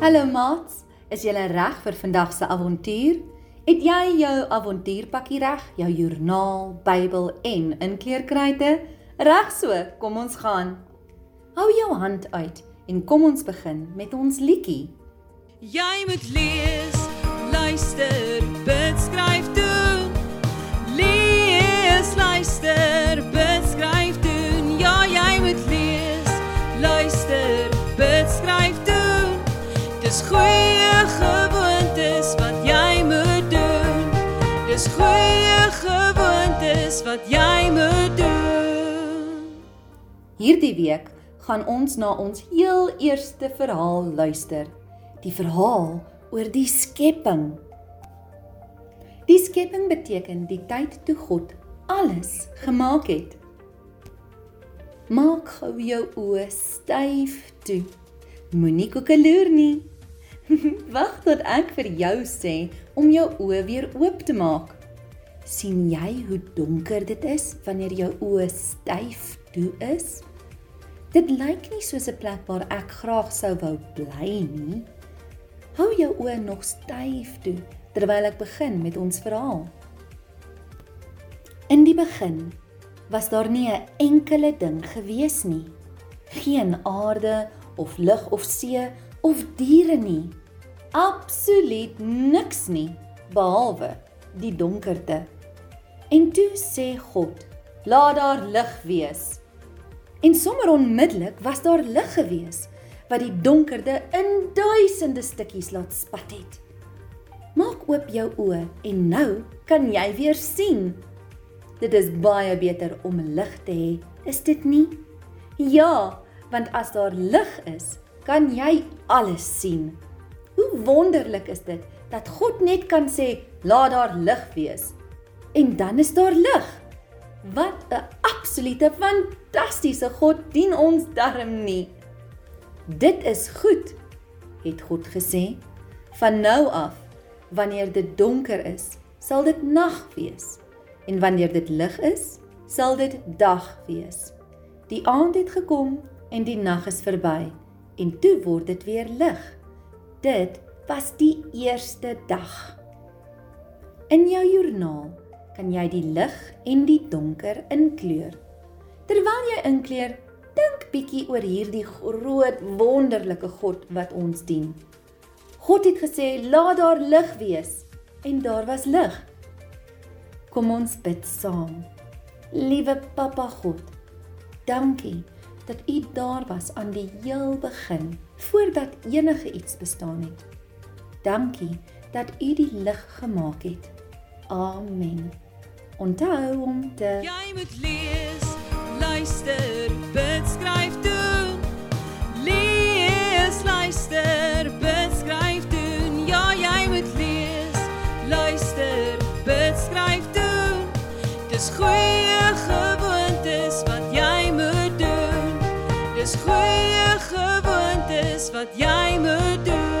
Hallo maats, is jy reg vir vandag se avontuur? Het jy jou avontuurpakkie reg, jou joernaal, Bybel en inkleerkryte? Reg so, kom ons gaan. Hou jou hand uit en kom ons begin met ons liedjie. Jy moet lees, luister, Dis goeie gewoontes wat jy moet doen. Dis goeie gewoontes wat jy moet doen. Hierdie week gaan ons na ons heel eerste verhaal luister. Die verhaal oor die skepping. Die skepping beteken die tyd toe God alles gemaak het. Maak gou jou oë styf toe. Moenie koekeloer nie. Wag tot ek vir jou sê om jou oë weer oop te maak. sien jy hoe donker dit is wanneer jou oë styf toe is? Dit lyk nie soos 'n plek waar ek graag sou wou bly nie. Hou jou oë nog styf toe terwyl ek begin met ons verhaal. In die begin was daar nie 'n enkele ding gewees nie. Geen aarde of lug of see of diere nie. Absoluut niks nie behalwe die donkerte. En toe sê God: "Laat daar lig wees." En sommer onmiddellik was daar lig gewees wat die donkerte in duisende stukkies laat spat het. Maak oop jou oë en nou kan jy weer sien. Dit is baie beter om lig te hê, is dit nie? Ja, want as daar lig is, kan jy alles sien. Hoe wonderlik is dit dat God net kan sê, "Laat daar lig wees." En dan is daar lig. Wat 'n absolute fantastiese God dien ons darm nie. Dit is goed, het God gesê. Van nou af, wanneer dit donker is, sal dit nag wees. En wanneer dit lig is, sal dit dag wees. Die aand het gekom en die nag is verby en toe word dit weer lig. Dit was die eerste dag. In jou joernaal kan jy die lig en die donker inkleur. Terwyl jy inkleur, dink bietjie oor hierdie groot wonderlike God wat ons dien. God het gesê, "Laat daar lig wees," en daar was lig. Kom ons bid saam. Liewe Papa God, dankie dat U daar was aan die heel begin, voordat enige iets bestaan het. Dankie dat U die lig gemaak het. Amen. Onthou om te Jy moet lees, luister, bid, skryf doen. Lees, luister, bid, skryf doen. Ja, jy moet lees, luister, bid, skryf doen. Dis goeie Dis goeie gewoontes wat jy moet doen.